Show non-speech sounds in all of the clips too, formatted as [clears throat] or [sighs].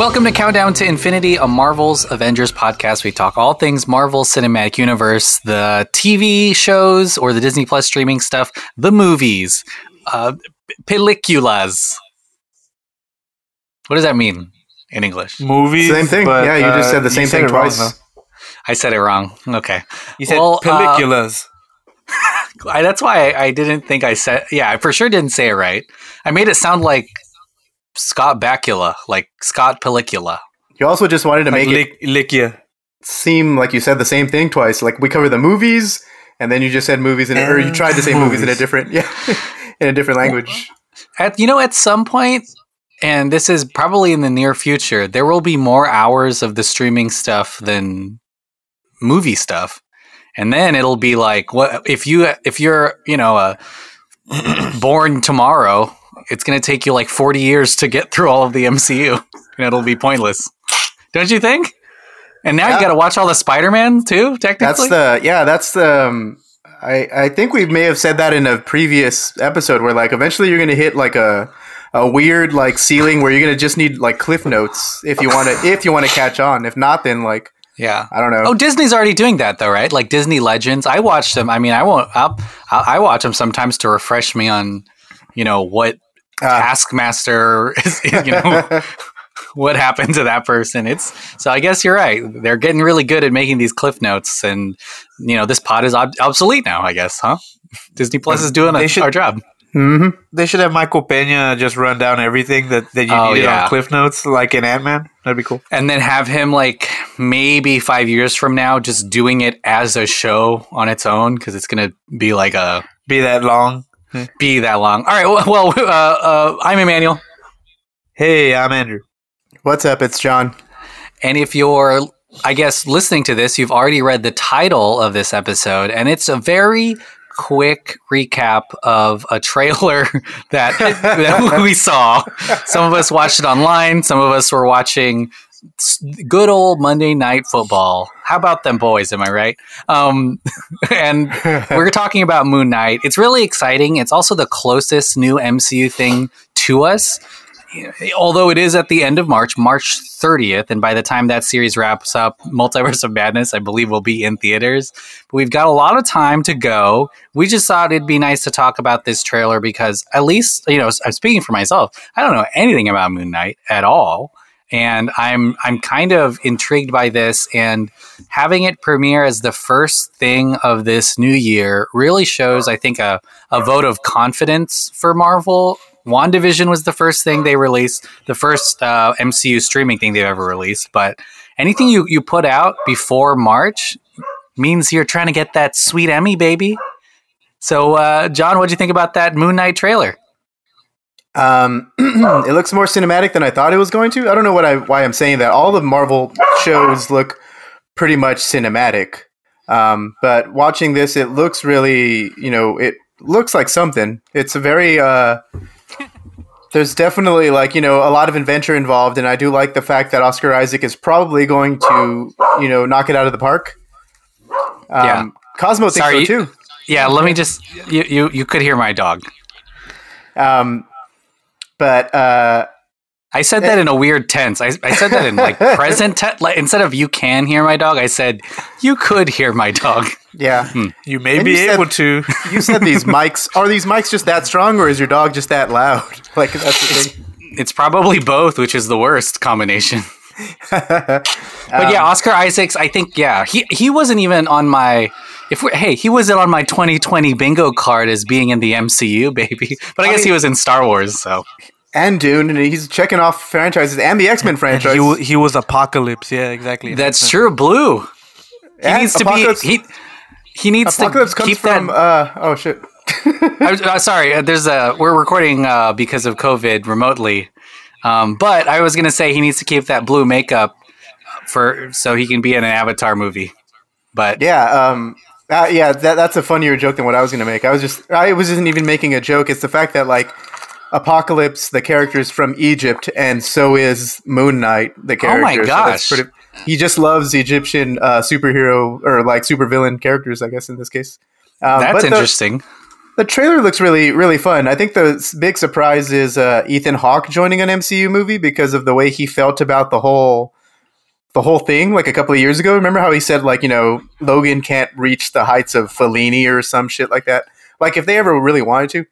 Welcome to Countdown to Infinity, a Marvel's Avengers podcast. We talk all things Marvel Cinematic Universe, the TV shows or the Disney Plus streaming stuff, the movies, uh, películas. What does that mean in English? Movies. Same thing. but, yeah, you just uh, said the same thing it wrong, twice. I said it wrong. Okay. You said Well, uh, películas. [laughs] I, that's why I, I didn't think I said. Yeah, I for sure didn't say it right. I made it sound like Scott Bakula, like Scott Pellicula. You also just wanted to like make it lick, lick seem like you said the same thing twice. Like we cover the movies, and then you just said movies, in a, or you tried to say movies in a different, [laughs] yeah, in a different language. At you know, at some point, and this is probably in the near future, there will be more hours of the streaming stuff than movie stuff, and then it'll be like, what if you if you're you know uh, [clears throat] born tomorrow? It's going to take you like forty years to get through all of the MCU, and it'll be pointless. Don't you think? And now you got to watch all the Spider-Man too. Technically, That's the yeah. That's the. Um, I I think we may have said that in a previous episode where like eventually you're gonna hit like a a weird like ceiling where you're gonna just need like cliff notes if you want to [laughs] if you want to catch on. If not, then like yeah. I don't know. Oh, Disney's already doing that though, right? Like Disney Legends. I watch them. I mean, I won't. I'll, I'll, watch them sometimes to refresh me on, you know, what. Taskmaster [laughs] is. You know, [laughs] what happened to that person. It's so. I guess you're right. They're getting really good at making these cliff notes, and you know, this pod is ob- obsolete now. I guess, huh? [laughs] Disney Plus is doing a, should- our job. hmm They should have Michael Pena just run down everything that, that you Oh, needed yeah. on Cliff Notes, like in Ant Man. That'd be cool. and then have him like maybe five years from now just doing it as a show on its own because it's gonna be like a Be that long. Be that long. All right. Well, well uh, uh, I'm Emmanuel, Hey, I'm Andrew. What's up? It's John. and if you're, I guess, listening to this, you've already read the title of this episode, and it's a very quick recap of a trailer [laughs] that, that we saw. Some of us watched it online. Some of us were watching s- good old Monday Night Football. How about them boys? Am I right? Um, [laughs] and [laughs] we're talking about Moon Knight. It's really exciting. It's also the closest new MCU thing to us. Although it is at the end of March, March 30th, and by the time that series wraps up, Multiverse of Madness, I believe, will be in theaters. But we've got a lot of time to go. We just thought it'd be nice to talk about this trailer because, at least, you know, I'm speaking for myself. I don't know anything about Moon Knight at all and I'm I'm kind of intrigued by this and having it premiere as the first thing of this new year really shows I think a, a vote of confidence for Marvel. WandaVision was the first thing they released, the first uh, MCU streaming thing they've ever released. But anything you, you put out before March means you're trying to get that sweet Emmy, baby. So, uh, John, what do you think about that Moon Knight trailer? Um, [clears throat] it looks more cinematic than I thought it was going to. I don't know what I why I'm saying that. All the Marvel shows look pretty much cinematic, um, but watching this, it looks really, you know, it looks like something. It's a very. Uh, [laughs] there's definitely like you know a lot of adventure involved, and I do like the fact that Oscar Isaac is probably going to you know knock it out of the park. Um, Yeah. Cosmo thinks Sorry, so too. Yeah, let me just you, you you could hear my dog. Um, but uh, I said that in a weird tense. I, I said that in like [laughs] present tense. Like, instead of you can hear my dog, I said you could hear my dog. yeah. [laughs] You may And be you said- able to. You said these [laughs] mics are these mics just that strong, or is your dog just that loud? Like that's the thing. It's probably both, which is the worst combination. But Um, yeah, Oscar Isaacs. I think yeah, he he wasn't even on my. If we hey, he wasn't on my 2020 bingo card as being in the MCU, baby. [laughs] But I, I guess he was in Star Wars, so and Dune, and he's checking off franchises and the X Men franchise. he, he was Apocalypse. Yeah, exactly. that's true. Blue. He And needs to Apocalypse, be he. He needs Apocalypse to comes keep from. that Uh, oh shit! [laughs] I was, uh, sorry, uh, there's a we're recording uh, because of COVID remotely, um, but I was gonna say he needs to keep that blue makeup for so he can be in an Avatar movie. But yeah, um, uh, yeah. That, that's a funnier joke than what I was going to make. I was just, I wasn't even making a joke. It's the fact that like Apocalypse, the character is from Egypt, and so is Moon Knight, the character. Oh my character. So gosh. pretty- he just loves Egyptian uh, superhero or like supervillain characters, I guess in this case. Um, that's but the- interesting. The trailer looks really, really fun. I think the big surprise is uh, Ethan Hawke joining an MCU movie because of the way he felt about the whole, the whole thing. Like a couple of years ago, remember how he said like you know Logan can't reach the heights of Fellini or some shit like that. Like if they ever really wanted to,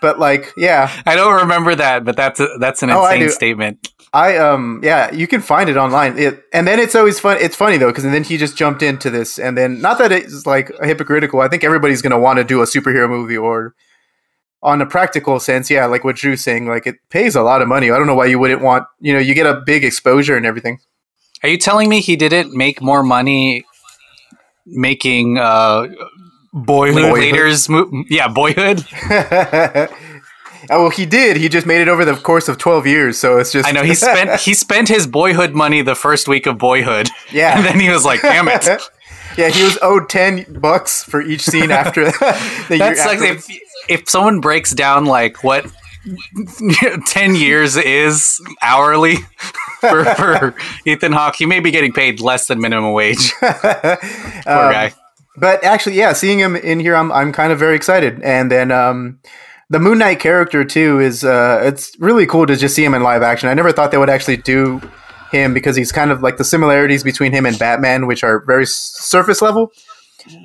but like yeah, I don't remember that, but that's a, that's an Oh, insane do. statement. I um yeah, you can find it online. It and then it's always fun. It's funny though because then he just jumped into this, and then not that it's like hypocritical. I think everybody's gonna want to do a superhero movie, or on a practical sense, yeah, like what Drew's saying, like it pays a lot of money. I don't know why you wouldn't want. You know, you get a big exposure and everything. Are you telling me he didn't make more money making uh, Boyhood. Linklaters? Mo- yeah, Boyhood. [laughs] oh well, he did. He just made it over the course of twelve years, so it's just. I know he spent [laughs] he spent his Boyhood money the first week of Boyhood. Yeah. and then he was like, "Damn it." [laughs] yeah, he was owed ten bucks for each scene after the year That's like if if someone breaks down like what [laughs] ten years is hourly [laughs] for, for Ethan Hawke, he may be getting paid less than minimum wage. [laughs] Poor Um, guy. But actually, yeah, seeing him in here, I'm I'm kind of very excited. And then um, the Moon Knight character too is uh, it's really cool to just see him in live action. I never thought they would actually do him because he's kind of like the similarities between him and Batman, which are very surface level.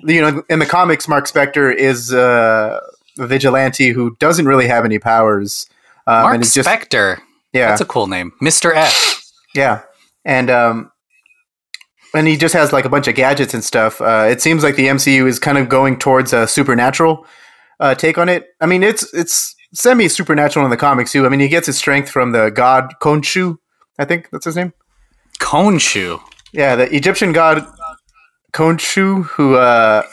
You know, in the comics, Mark Spector is uh, a vigilante who doesn't really have any powers. Um, Mark and he's just Spector. yeah, That's a cool name, Mister F. yeah, and um, and he just has like a bunch of gadgets and stuff. Uh, it seems like the MCU is kind of going towards a supernatural uh, take on it. I mean, it's it's semi supernatural in the comics too. I mean, he gets his strength from the god Khonshu. I think that's his name. Khonshu. Yeah, the Egyptian god Khonshu, who uh,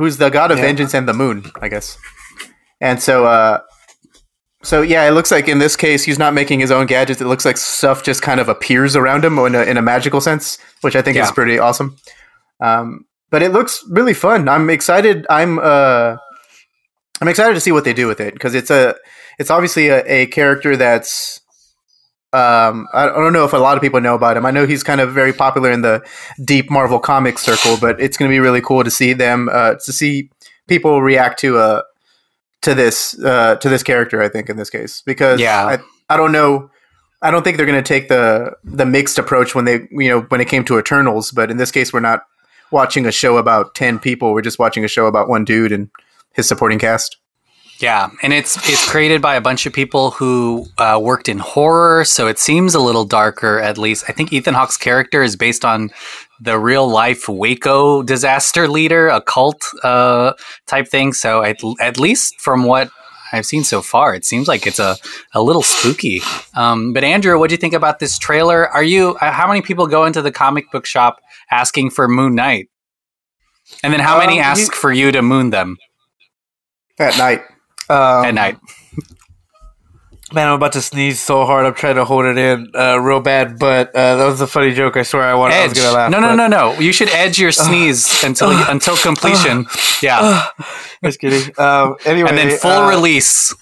who's the god of Yeah. vengeance and the moon, I guess. And so, uh, so yeah, it looks like in this case he's not making his own gadgets. It looks like stuff just kind of appears around him in a, in a magical sense, which I think is pretty awesome. Um, but it looks really fun. I'm excited. I'm uh, I'm excited to see what they do with it because it's a it's obviously a, a character that's um, I don't know if a lot of people know about him. I know he's kind of very popular in the deep Marvel comics circle, but it's going to be really cool to see them uh, to see people react to uh to this uh, to this character. I think in this case because Yeah. I, I don't know. I don't think they're going to take the the mixed approach when they you know when it came to Eternals, but in this case, we're not watching a show about ten people. We're just watching a show about one dude and his supporting cast. Yeah, and it's it's created by a bunch of people who uh, worked in horror, so it seems a little darker. At least I think Ethan Hawke's character is based on the real life Waco disaster leader, a cult uh, type thing. So at, at least from what I've seen so far, it seems like it's a, a little spooky. Um, but Andrew, what do you think about this trailer? Are you uh, how many people go into the comic book shop asking for Moon Knight, and then how many Um, ask he- for you to moon them At night, Um, at night? [laughs] Man, I'm about to sneeze so hard. I'm trying to hold it in uh, real bad, but uh, that was a funny joke. I swear I, wanted, I was gonna laugh. no, no, but- no, no. You should edge your [laughs] sneeze until until completion. [sighs] [sighs] yeah, [sighs] Just kidding. Um, anyway, and then full uh, release.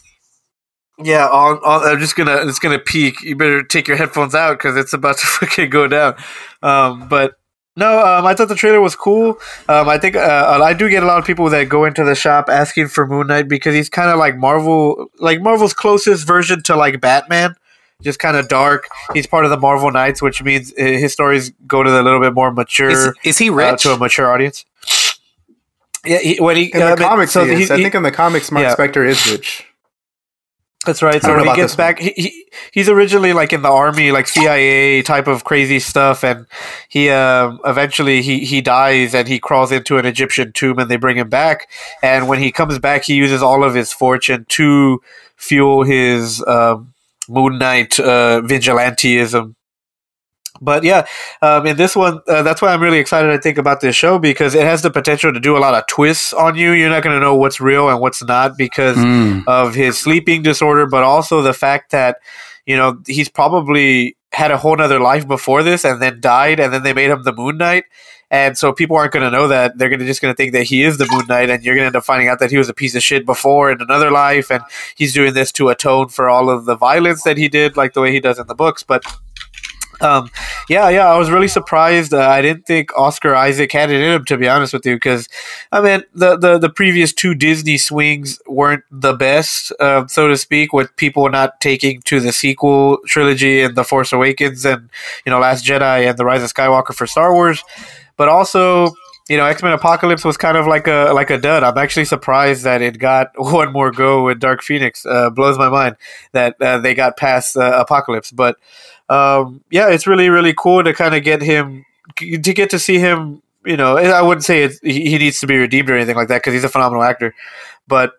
Yeah, on, on, I'm just gonna it's gonna peak. You better take your headphones out because it's about to [laughs] fucking go down. Um, but no, um, I thought the trailer was cool. Um, I think uh, I do get a lot of people that go into the shop asking for Moon Knight because he's kind of like Marvel, like Marvel's closest version to like Batman. Just kind of dark. He's part of the Marvel Knights, which means uh, his stories go to the little bit more mature Is, is he uh, rich? to a mature audience. Yeah, he, when he in the uh, I mean, comics, so he is. he- I he- think in the comics, Mark yeah. Spector is rich. That's right. So he gets back, he, he he's originally like in the army, like CIA type of crazy stuff, and he um, eventually he he dies and he crawls into an Egyptian tomb, and they bring him back. And when he comes back, he uses all of his fortune to fuel his um, Moon Knight uh, vigilanteism. But yeah, um, in this one, uh, that's why I'm really excited. I think about this show because it has the potential to do a lot of twists on you. You're not going to know what's real and what's not because Mm. of his sleeping disorder, but also the fact that you know he's probably had a whole nother life before this and then died, and then they made him the Moon Knight. And so people aren't going to know that. They're going to just going to think that he is the Moon Knight, and you're going to end up finding out that he was a piece of shit before in another life, and he's doing this to atone for all of the violence that he did, like the way he does in the books. But Um, yeah, yeah, I was really surprised. Uh, I didn't think Oscar Isaac had it in him, to be honest with you, because I mean the, the the previous two Disney swings weren't the best, uh, so to speak, with people not taking to the sequel trilogy and the Force Awakens and you know Last Jedi and the Rise of Skywalker for Star Wars, but also you know, X Men Apocalypse was kind of like a like a dud. I'm actually surprised that it got [laughs] one more go with Dark Phoenix. Uh, blows my mind that uh, they got past uh, Apocalypse, but um, yeah, it's really really cool to kind of get him to get to see him. You know, I wouldn't say he, he needs to be redeemed or anything like that because he's a phenomenal actor, but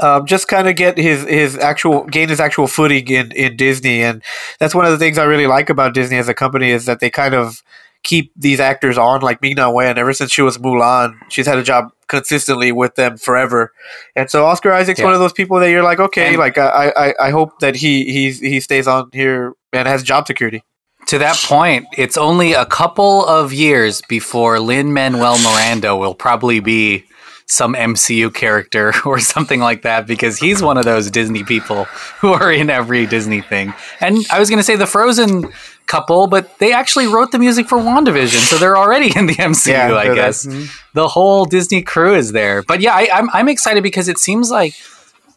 um, just kind of get his his actual gain his actual footing in in Disney, and that's one of the things I really like about Disney as a company is that they kind of keep these actors on, like Ming Na Wen. Ever since she was Mulan, she's had a job consistently with them forever. And so Oscar Isaac's yeah. one of those people that you're like, okay, and like I, I, I hope that he he's he stays on here and has job security. To that point, it's only a couple of years before Lin Manuel Miranda will probably be some MCU character [laughs] or something like that because he's one of those Disney people who are in every Disney thing. And I was going to say the Frozen couple, but they actually wrote the music for WandaVision, so they're already in the [laughs] MCU, yeah, I guess. Mm-hmm. The whole Disney crew is there. But yeah, I, am I'm, I'm excited because it seems like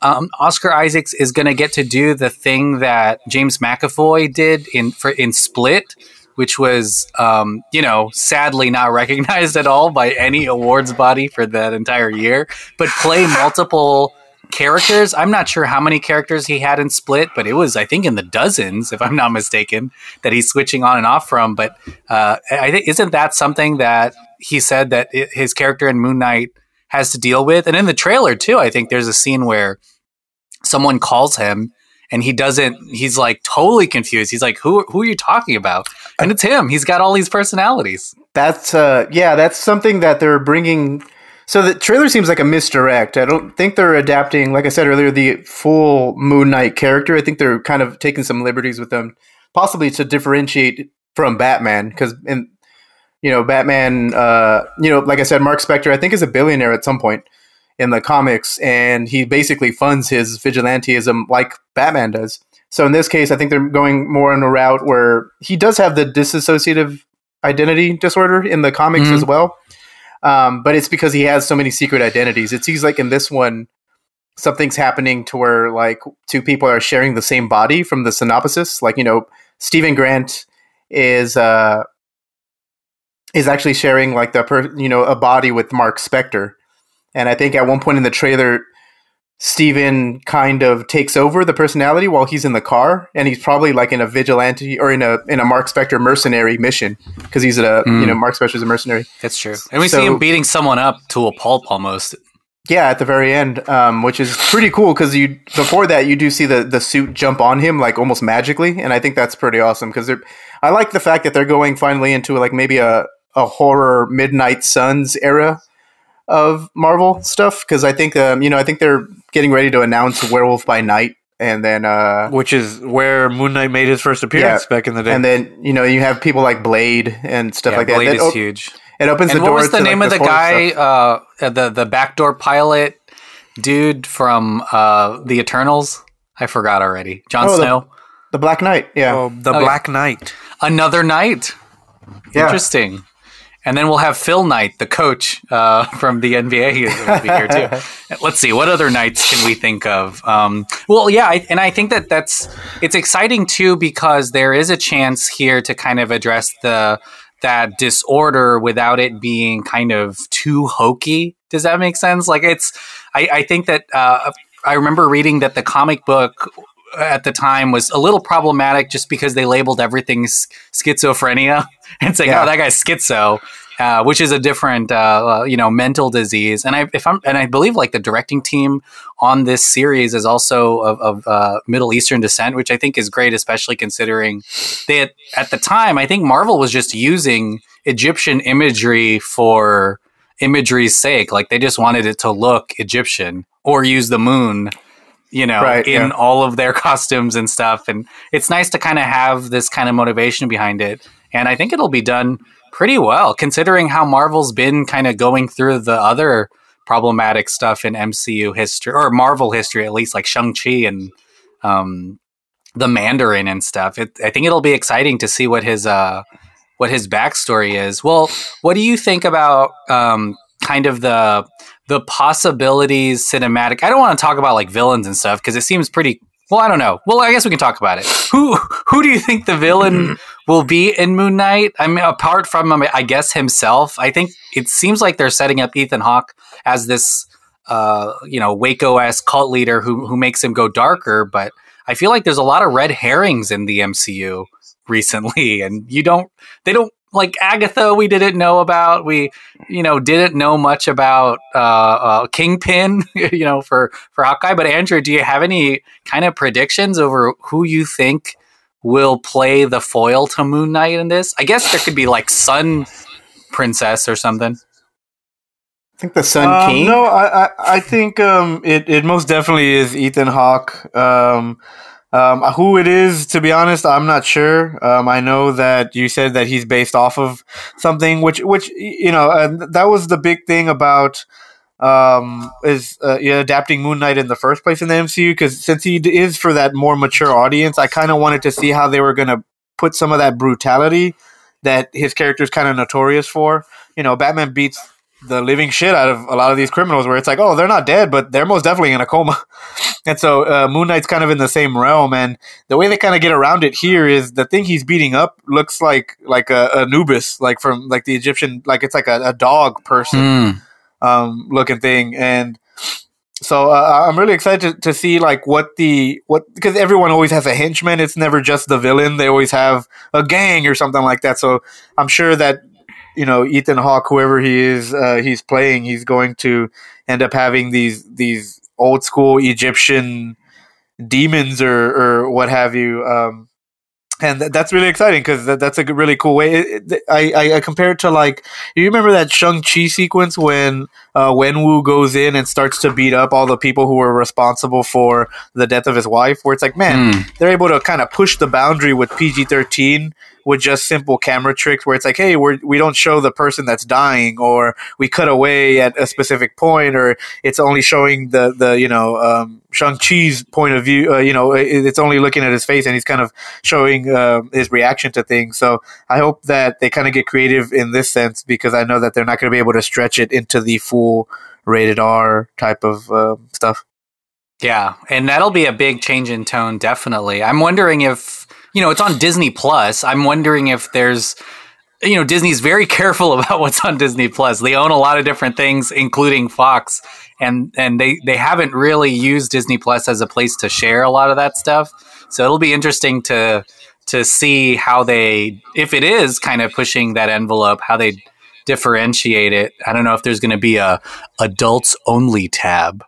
um, Oscar Isaacs is going to get to do the thing that James McAvoy did in for in Split, which was, um, you know, sadly not [laughs] recognized at all by any awards body for that entire year, but play multiple characters. I'm not sure how many characters he had in Split, but it was, I think, in the dozens, if I'm not mistaken, that he's switching on and off from. But uh, I think isn't that something that he said that it, his character in Moon Knight has to deal with? And in the trailer too, I think there's a scene where someone calls him and he doesn't he's like totally confused he's like who who are you talking about and it's him he's got all these personalities that's uh yeah that's something that they're bringing so the trailer seems like a misdirect. I don't think they're adapting, like I said earlier, the full Moon Knight character. I think they're kind of taking some liberties with them, possibly to differentiate from Batman, because in you know Batman, uh, you know, like I said, Mark Spector, I think is a billionaire at some point in the comics, and he basically funds his vigilanteism like Batman does. So in this case, I think they're going more on a route where he does have the dissociative identity disorder in the comics mm-hmm. as well. Um, but it's because he has so many secret identities. It seems like in this one, something's happening to where like two people are sharing the same body from the synopsis. Like you know, Steven Grant is uh, is actually sharing like the per- you know a body with Mark Spector, and I think at one point in the trailer, Steven kind of takes over the personality while he's in the car, and he's probably like in a vigilante or in a in a Mark Spector mercenary mission because he's at a mm. you know Mark Spector's a mercenary. That's true, and we so, see him beating someone up to a pulp almost. Yeah, at the very end, um, which is pretty cool because you before that you do see the the suit jump on him like almost magically, and I think that's pretty awesome because I like the fact that they're going finally into like maybe a a horror Midnight Suns era of Marvel stuff because I think um, you know I think they're getting ready to announce Werewolf by Night and then uh, which is where Moon Knight made his first appearance yeah, back in the day. And then you know you have people like Blade and stuff yeah, like Blade that. Blade is huge. It opens and the door. What was the name like, of the guy? Uh, the the backdoor pilot dude from uh, the Eternals. I forgot already. Jon oh, Snow. The, the, Black Knight. Yeah. Oh, the oh, Black Knight. Another night. Yeah. Interesting. And then we'll have Phil Knight, the coach uh, [laughs] from the NBA, will be here too. [laughs] Let's see, what other nights can we think of? Um, well, yeah, I, and I think that that's it's exciting too because there is a chance here to kind of address the that disorder without it being kind of too hokey. Does that make sense? Like it's, I, I think that uh, I remember reading that the comic book at the time was a little problematic just because they labeled everything schizophrenia [laughs] and saying, yeah. "Oh, that guy's schizo," uh, which is a different, uh, uh, you know, mental disease. And I, if I'm, and I believe like the directing team on this series is also of, of uh, Middle Eastern descent, which I think is great, especially considering that at the time I think Marvel was just using Egyptian imagery for imagery's sake. Like they just wanted it to look Egyptian or use the moon you know, right, in yeah. all of their [laughs] costumes and stuff. And it's nice to kind of have this kind of motivation behind it. And I think it'll be done pretty well, considering how Marvel's been kind of going through the other problematic stuff in MCU history or Marvel history, at least like Shang Chi and um, the Mandarin and stuff. It, I think it'll be exciting to see what his uh, what his backstory is. Well, what do you think about um, kind of the the possibilities cinematic? I don't want to talk about like villains and stuff because it seems pretty. Well, I don't know. Well, I guess we can talk about it. Who who do you think the villain [clears throat] will be in Moon Knight? I mean, apart from I guess himself. I think it seems like they're setting up Ethan Hawke as this uh, you know Waco esque cult leader who who makes him go darker, but I feel like there's a lot of red herrings in the MCU recently, [laughs] and you don't they don't like Agatha. We didn't know about. We you know didn't know much about uh, uh, Kingpin. [laughs] You know for for Hawkeye. But Andrew, do you have any kind of predictions over who you think? Will play the foil to Moon Knight in this? I guess there could be like Sun Princess or something. I think the Sun Um, King. No, I, I, I think um, it, it most definitely is Ethan Hawke. Um, um, who it is, to be honest, I'm not sure. Um, I know that you said that he's based off of something, which, which you know, that was the big thing about um, is uh, yeah, adapting Moon Knight in the first place in the MCU. Because since he is for that more mature audience, I kind of wanted to see how they were going to put some of that brutality that his character is kind of notorious for. You know, Batman beats the living shit out of a lot of these criminals where it's like, oh, they're not dead, but they're most definitely in a coma. [laughs] and so uh, Moon Knight's kind of in the same realm. And the way they kind of get around it here is the thing he's beating up looks like like a Anubis, like from like the Egyptian, like it's like a, a dog person Hmm. um, looking thing. And so uh, I'm really excited to, to see like what the what because everyone always has a henchman. It's never just the villain. They always have a gang or something like that. So I'm sure that you know Ethan Hawke, whoever he is, uh, he's playing, he's going to end up having these these old school Egyptian demons or or what have you. Um, and th- that's really exciting because th- that's a really cool way. It, it, I, I I compare it to like you remember that Shang Chi sequence when uh, Wenwu goes in and starts to beat up all the people who were responsible for the death of his wife, where it's like, man, Hmm. they're able to kind of push the boundary with PG thirteen with just simple camera tricks, where it's like, hey, we're we don't show the person that's dying, or we cut away at a specific point, or it's only showing the the you know um, Shang Chi's point of view. Uh, you know, it, it's only looking at his face, and he's kind of showing uh, his reaction to things. So I hope that they kind of get creative in this sense because I know that they're not going to be able to stretch it into the full rated R type of uh, stuff. Yeah, and that'll be a big change in tone, definitely. I'm wondering if, you know, it's on Disney Plus. I'm wondering if there's, you know, Disney's very [laughs] careful about what's on Disney Plus. They own a lot of different things, including Fox, and and they they haven't really used Disney Plus as a place to share a lot of that stuff. So it'll be interesting to to see how they, if it is kind of pushing that envelope, how they differentiate it. I don't know if there's going to be a adults only tab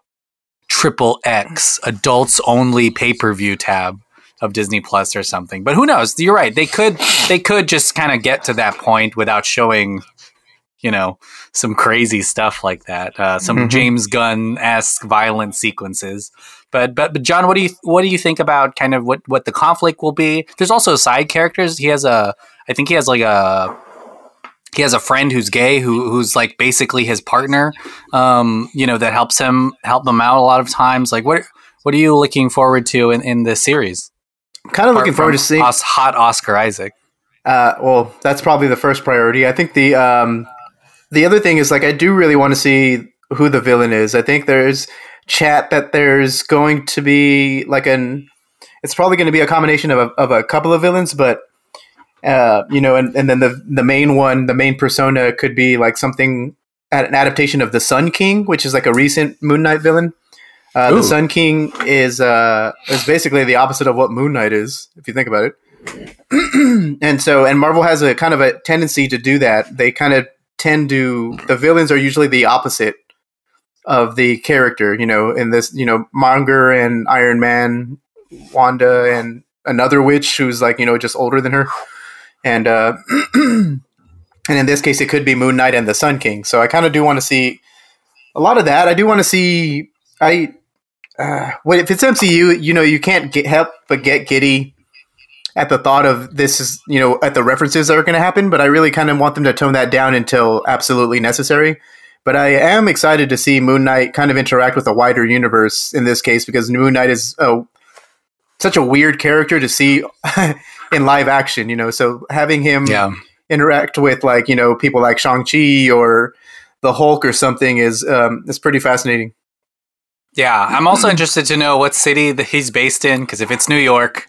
triple X adults only pay per view tab of Disney Plus or something. But who knows? You're right. They could they could just kind of get to that point without showing, you know, some crazy stuff like that. Uh, some Mhm. James Gunn esque violent sequences. But, but but John, what do you what do you think about kind of what what the conflict will be? There's also side characters. He has a I think he has like a he has a friend who's gay who who's like basically his partner um you know that helps him help him out a lot of times like what what are you looking forward to in, in this series kind of looking forward to seeing. Os- hot oscar isaac Uh, well, that's probably the first priority. I think the um, the other thing is like I do really want to see who the villain is. I think there's chat that there's going to be like an it's probably going to be a combination of a, of a couple of villains, but uh, you know, and, and then the the main one, the main persona could be like something an adaptation of the Sun King, which is like a recent Moon Knight villain. Uh, the Sun King is uh, is basically the opposite of what Moon Knight is, if you think about it. [clears throat] And so and marvel has a kind of a tendency to do that. They kind of tend to the villains are usually the opposite of the character you know in this you know monger and iron man wanda and another witch who's like you know just older than her and uh [clears throat] and in this case it could be moon knight and the sun king. So i kind of do want to see a lot of that. I do want to see i uh, well, if it's MCU, you know, you can't get help but get giddy at the thought of this is you know at the references that are going to happen but i really kind of want them to tone that down until absolutely necessary. But i am excited to see moon knight kind of interact with a wider universe in this case because moon knight is uh, such a weird character to see [laughs] in live action. You know, so having him Yeah. interact with like you know people like Shang Chi or the Hulk or something is um, is pretty fascinating. Yeah. I'm also interested to know what city that he's based in because if it's New York,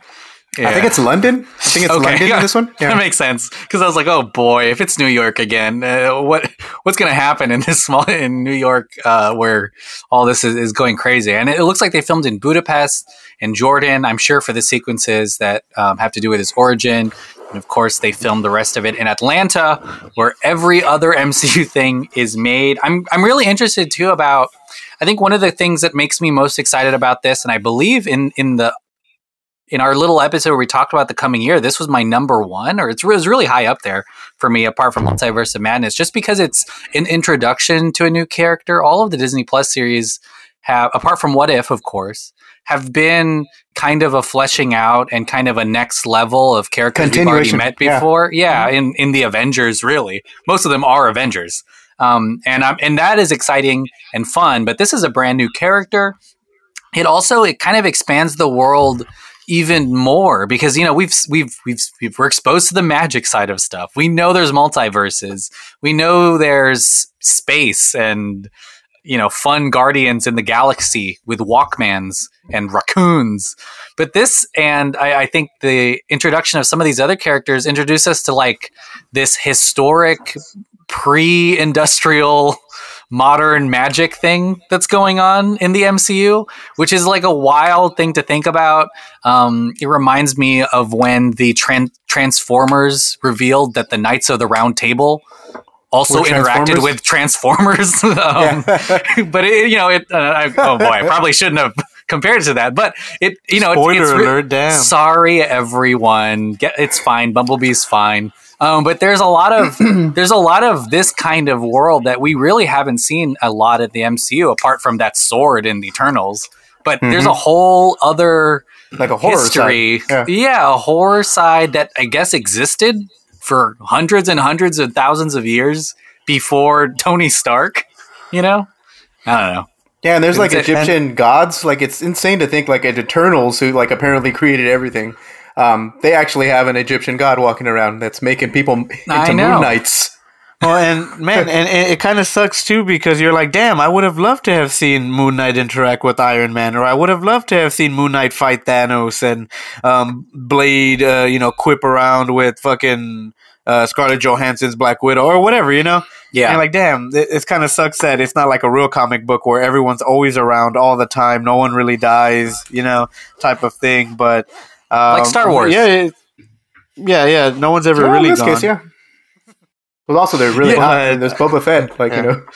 I think it's London. I think it's Okay, London yeah. in this one. [laughs] Yeah. That makes sense because I was like, "Oh boy, if it's New York again, uh, what what's going to happen in this [laughs] small in New York uh, where all this is, is going crazy?" And it looks like they filmed in Budapest and Jordan. I'm sure for the sequences that um, have to do with his origin, and of course they filmed the rest of it in Atlanta, where every other [laughs] MCU thing is made. I'm I'm really interested too about. I think one of the things that makes me most excited about this, and I believe in in the in our little episode where we talked about the coming year, this was my number one, or it's, it was really high up there for me, apart from Multiverse of Madness, just because it's an introduction to a new character. All of the Disney Plus series have, apart from What If, of course, have been kind of a fleshing out and kind of a next level of characters we've already met yeah. before. Yeah, in in the Avengers, really, most of them are Avengers, um, and I'm, and that is exciting and fun. But this is a brand new character. It also it kind of expands the world even more because you know we've we've we've, we've we're exposed to the magic side of stuff. We know there's multiverses. We know there's space and you know fun guardians in the galaxy with walkmans and raccoons. But this and I, I think the introduction of some of these other characters introduce us to like this historic pre-industrial modern magic thing that's going on in the MCU, which is like a wild thing to think about. Um, it reminds me of when the tran- Transformers revealed that the Knights of the Round Table also interacted with Transformers. [laughs] um, [laughs] but it, you know, it. Uh, I, oh boy, I probably shouldn't have [laughs] compared it to that. But it, you know, it's, Spoiler it's re- alert! Damn. Sorry, everyone. Get, it's fine. Bumblebee's fine. Um, but there's a lot of [clears throat] there's a lot of this kind of world that we really haven't seen a lot at the MCU, apart from that sword in the Eternals. But there's a whole other like a horror history. Yeah. yeah, a horror side that I guess existed for hundreds and hundreds of thousands of years before [laughs] Tony Stark. You know, I don't know. Yeah, and there's like It's Egyptian gods. Like it's insane to think like at Eternals, who like apparently created everything. Um, they actually have an Egyptian god walking around that's making people into moon knights. Well, and man, and, and it kind of sucks too because you're like, damn, I would have loved to have seen Moon Knight interact with Iron Man, or I would have loved to have seen Moon Knight fight Thanos and um, Blade, uh, you know, quip around with fucking uh, Scarlett Johansson's Black Widow or whatever, you know. Yeah, And like, damn, it, it kind of sucks that it's not like a real comic book where everyone's always around all the time, no one really dies, you know, type of thing. But um, Like Star Wars. yeah, it, yeah, yeah. No one's ever Well, really in this gone. case, yeah. Well, also they're really Yeah. hot, and there's Boba Fett. Like Yeah. you know, [laughs]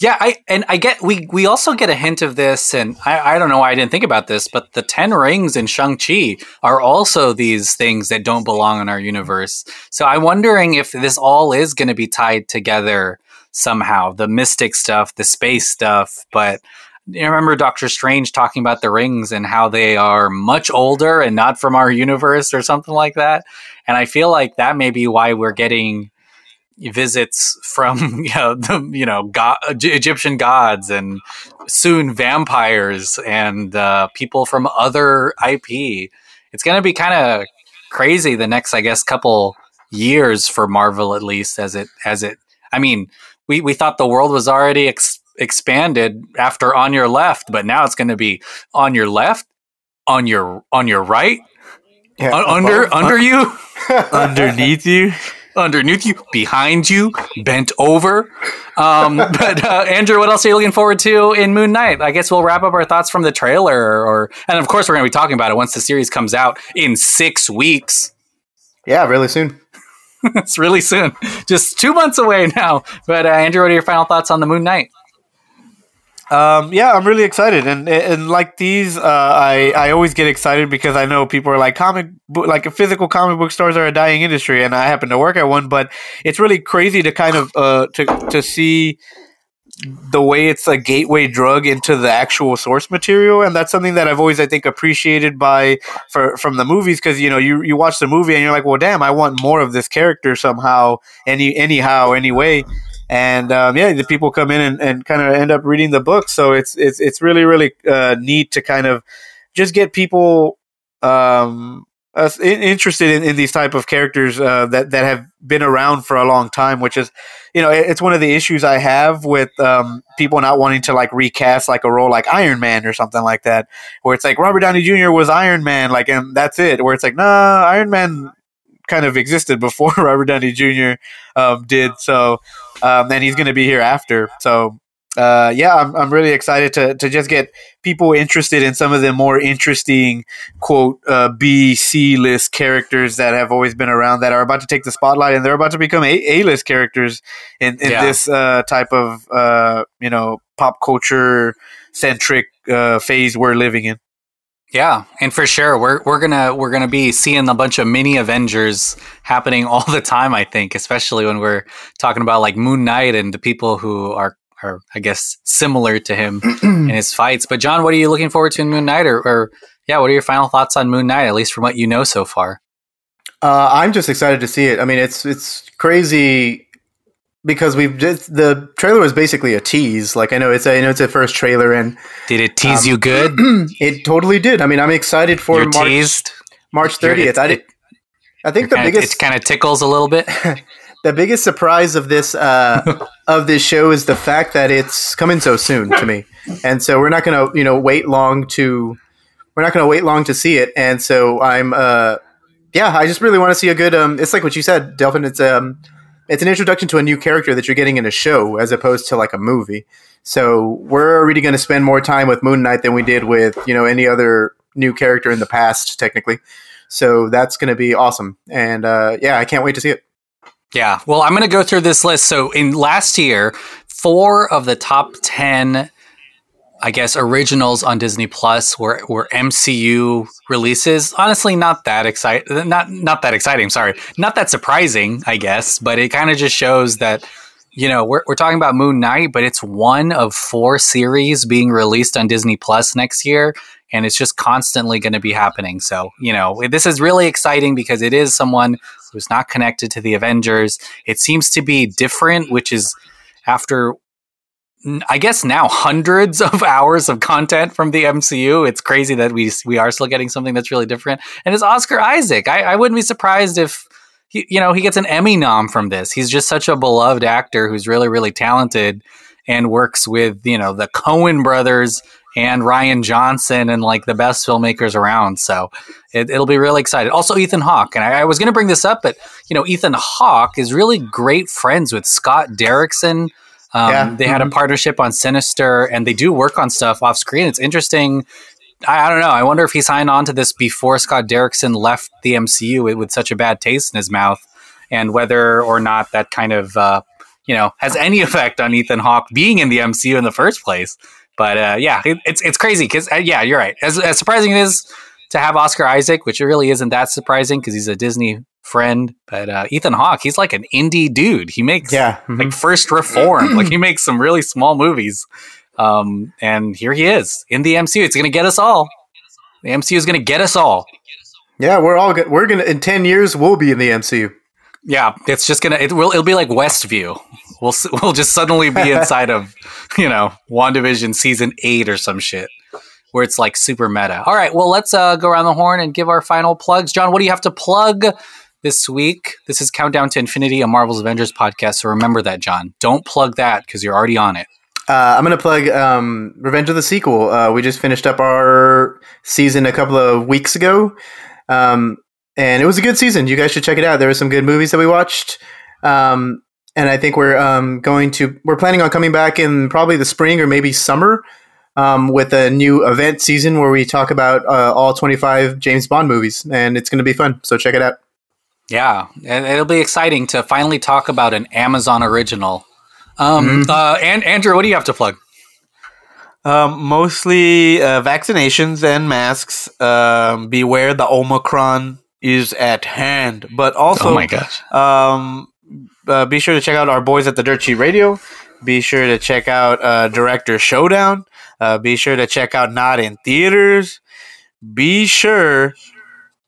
Yeah, I and I get we we also get a hint of this, and I, I don't know why I didn't think about this, but the ten rings in Shang Chi are also these things that don't belong in our universe. So I'm wondering if this all is going to be tied together somehow. The mystic stuff, the space stuff, but. You remember Doctor Strange talking about the rings and how they are much older and not from our universe or something like that. And I feel like that may be why we're getting visits from [laughs] you know the you know god, Egyptian gods and soon vampires and uh, people from other IP. It's going to be kind of crazy the next, I guess, couple years for Marvel at least. As it as it, I mean, we we thought the world was already ex- expanded after On Your Left, but now it's going to be on your left, on your on your right, yeah, under above- under you [laughs] Underneath you. Underneath you, behind you, bent over. Um, [laughs] but uh, Andrew, what else are you looking forward to in Moon Knight? I guess we'll wrap up our thoughts from the trailer, or and of course we're going to be talking about it once the series comes out in six weeks. yeah, really soon. [laughs] it's really soon, just two months away now. But uh, Andrew, what are your final thoughts on the Moon Knight? Um, yeah, I'm really excited, and and like these, uh, I I always get excited because I know people are like comic book, like physical comic book stores are a dying industry, and I happen to work at one. But it's really crazy to kind of uh to to see the way it's a gateway drug into the actual source material, and that's something that I've always I think appreciated by for from the movies because you know you you watch the movie and you're like, well, damn, I want more of this character somehow, any anyhow, anyway and um, yeah, the people come in and, and kind of end up reading the book. So it's it's it's really really uh, neat to kind of just get people um, uh, interested in, in, these type of characters uh, that that have been around for a long time, which is, you know, it's one of the issues I have with um, people not wanting to like recast like a role like Iron Man or something like that, where it's like Robert Downey Jr. was Iron Man, like, and that's it. Where it's like, nah, Iron Man kind of existed before [laughs] Robert Downey Jr. Um, did, so, um, and he's going to be here after, so uh, yeah, I'm, I'm really excited to, to just get people interested in some of the more interesting, quote, uh, B, C list characters that have always been around that are about to take the spotlight and they're about to become A list characters in, in yeah. this uh, type of, uh, you know, pop culture centric uh, phase we're living in. Yeah, and for sure, we're we're gonna we're gonna be seeing a bunch of mini Avengers happening [laughs] all the time. I think, especially when we're talking about like Moon Knight and the people who are are I guess similar to him [clears throat] in his fights. But John, what are you looking forward to in Moon Knight, or, or yeah, what are your final thoughts on Moon Knight, at least from what you know so far? Uh, I'm just excited to see it. I mean, it's it's crazy because we've just the trailer was basically a tease. Like I know it's a you know it's a first trailer and did it tease um, you good? [clears throat] it totally did. I mean, I'm excited for You're March teased? March 30th. I did. I think the kinda, biggest it kind of tickles a little bit. [laughs] the biggest surprise of this uh, [laughs] of this show is the fact that it's coming so soon to me, and so we're not going to you know wait long to we're not going to wait long to see it, and so I'm uh, yeah, I just really want to see a good. Um, it's like what you said, Delphin. It's um, it's an introduction to a new character that you're getting in a show as opposed to like a movie. So we're already going to spend more time with Moon Knight than we did with you know any other new character in the past, technically. So that's going to be awesome, and uh, yeah, I can't wait to see it. Yeah. Well, I'm going to go through this list. So in last year, four of the top 10 I guess originals on Disney Plus were, were MCU releases. Honestly, not that exciting. Not not that exciting. Sorry, not that surprising. I guess, but it kind of just shows that you know we're we're talking about Moon Knight, but it's one of four series being released on Disney Plus next year, and it's just constantly going to be happening. So you know this is really exciting because it is someone who's not connected to the Avengers. It seems to be different, which is after I guess now hundreds [laughs] of hours of content from the MCU. It's crazy that we we are still getting something that's really different. And it's Oscar Isaac. I, I wouldn't be surprised if he, you know he gets an Emmy nom from this. He's just such a beloved actor who's really really talented and works with you know the Coen brothers and Rian Johnson and like the best filmmakers around. So it, will be really excited. Also, Ethan Hawke, and I, I was going to bring this up, but you know, Ethan Hawke is really great friends with Scott Derrickson. Um, yeah. They had mm-hmm. a partnership on Sinister, and they do work on stuff off screen. It's interesting. I, I, don't know. I wonder if he signed on to this before Scott Derrickson left the MCU with, with such a bad taste in his mouth, and whether or not that kind of uh, you know has any [laughs] effect on Ethan Hawke being in the MCU in the first place. But uh, yeah, it, it's it's crazy because uh, yeah, you're right. As, as surprising it is to have Oscar Isaac, which really isn't that surprising because he's a Disney friend. But uh, Ethan Hawke, he's like an indie dude. He makes yeah, mm-hmm. like First Reform, like he makes some really small movies. Um, and here he is in the MCU. It's going to get us all. The MCU is going to get us all. Yeah, we're all good. We're gonna in ten years we'll be in the MCU. Yeah, it's just gonna it will it'll be like Westview. We'll we'll just suddenly be [laughs] inside of you know WandaVision season eight or some shit where it's like super meta. All right, well let's uh, go around the horn and give our final plugs. John, what do you have to plug this week? This is Countdown to Infinity, a Marvel's Avengers podcast. So remember that, John. Don't plug that because you're already on it. Uh, I'm going to plug um, Revenge of the Sequel. Uh, we just finished up our season a couple of weeks ago. Um, and it was a good season. You guys should check it out. There were some good movies that we watched. Um, and I think we're um, going to we're planning on coming back in probably the spring or maybe summer um, with a new event season where we talk about uh, all 25 James Bond movies, and it's going to be fun. So check it out. Yeah, and it'll be exciting to finally talk about an Amazon original. Um, mm-hmm. uh, and Andrew, what do you have to plug? Um, mostly uh, vaccinations and masks. Um, beware the Omicron is at hand. But also, oh my gosh, um, uh, be sure to check out our boys at the Dirt Sheet Radio. Be sure to check out uh, Director Showdown. Uh, be sure to check out Not in Theaters. Be sure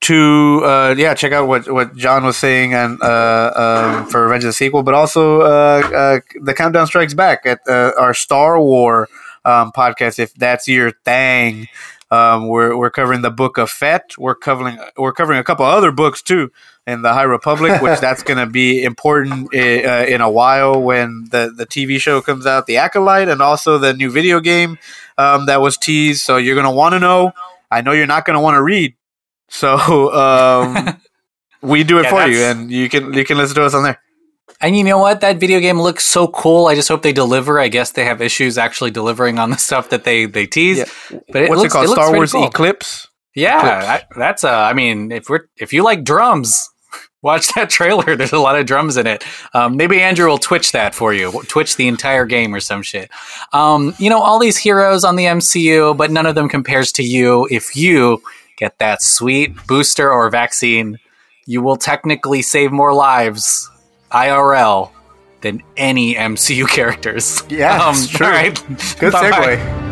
to uh, yeah check out what, what John was saying and uh, um, for Revenge of the Sequel, but also uh, uh the Countdown Strikes Back at uh, our Star War um, podcast if that's your thing. Um, we're we're covering the book of Fett. We're covering we're covering a couple other books too in the High Republic, which [laughs] that's going to be important uh, in a while when the the TV show comes out, The Acolyte, and also the new video game um, that was teased. So you're going to want to know. I know you're not going to want to read, so um, [laughs] we do it Yeah, for you, and you can you can listen to us on there. And you know what? That video game looks so cool. I just hope they deliver. I guess they have issues actually delivering on the [laughs] stuff that they they tease. Yeah. But it What's looks, it called? looks Star Wars cool. Eclipse. Yeah, Eclipse. I, that's uh I mean, if we're if you like drums, [laughs] watch that trailer. [laughs] There's a lot of drums in it. Um, maybe Andrew will twitch that for you. Twitch the entire game or some shit. Um, you know, all these heroes on the MCU, but none of them compares to you. If you get that sweet booster or vaccine, you will technically save more lives IRL than any MCU [laughs] characters. Yeah, um, true. All right. Good [laughs] segue.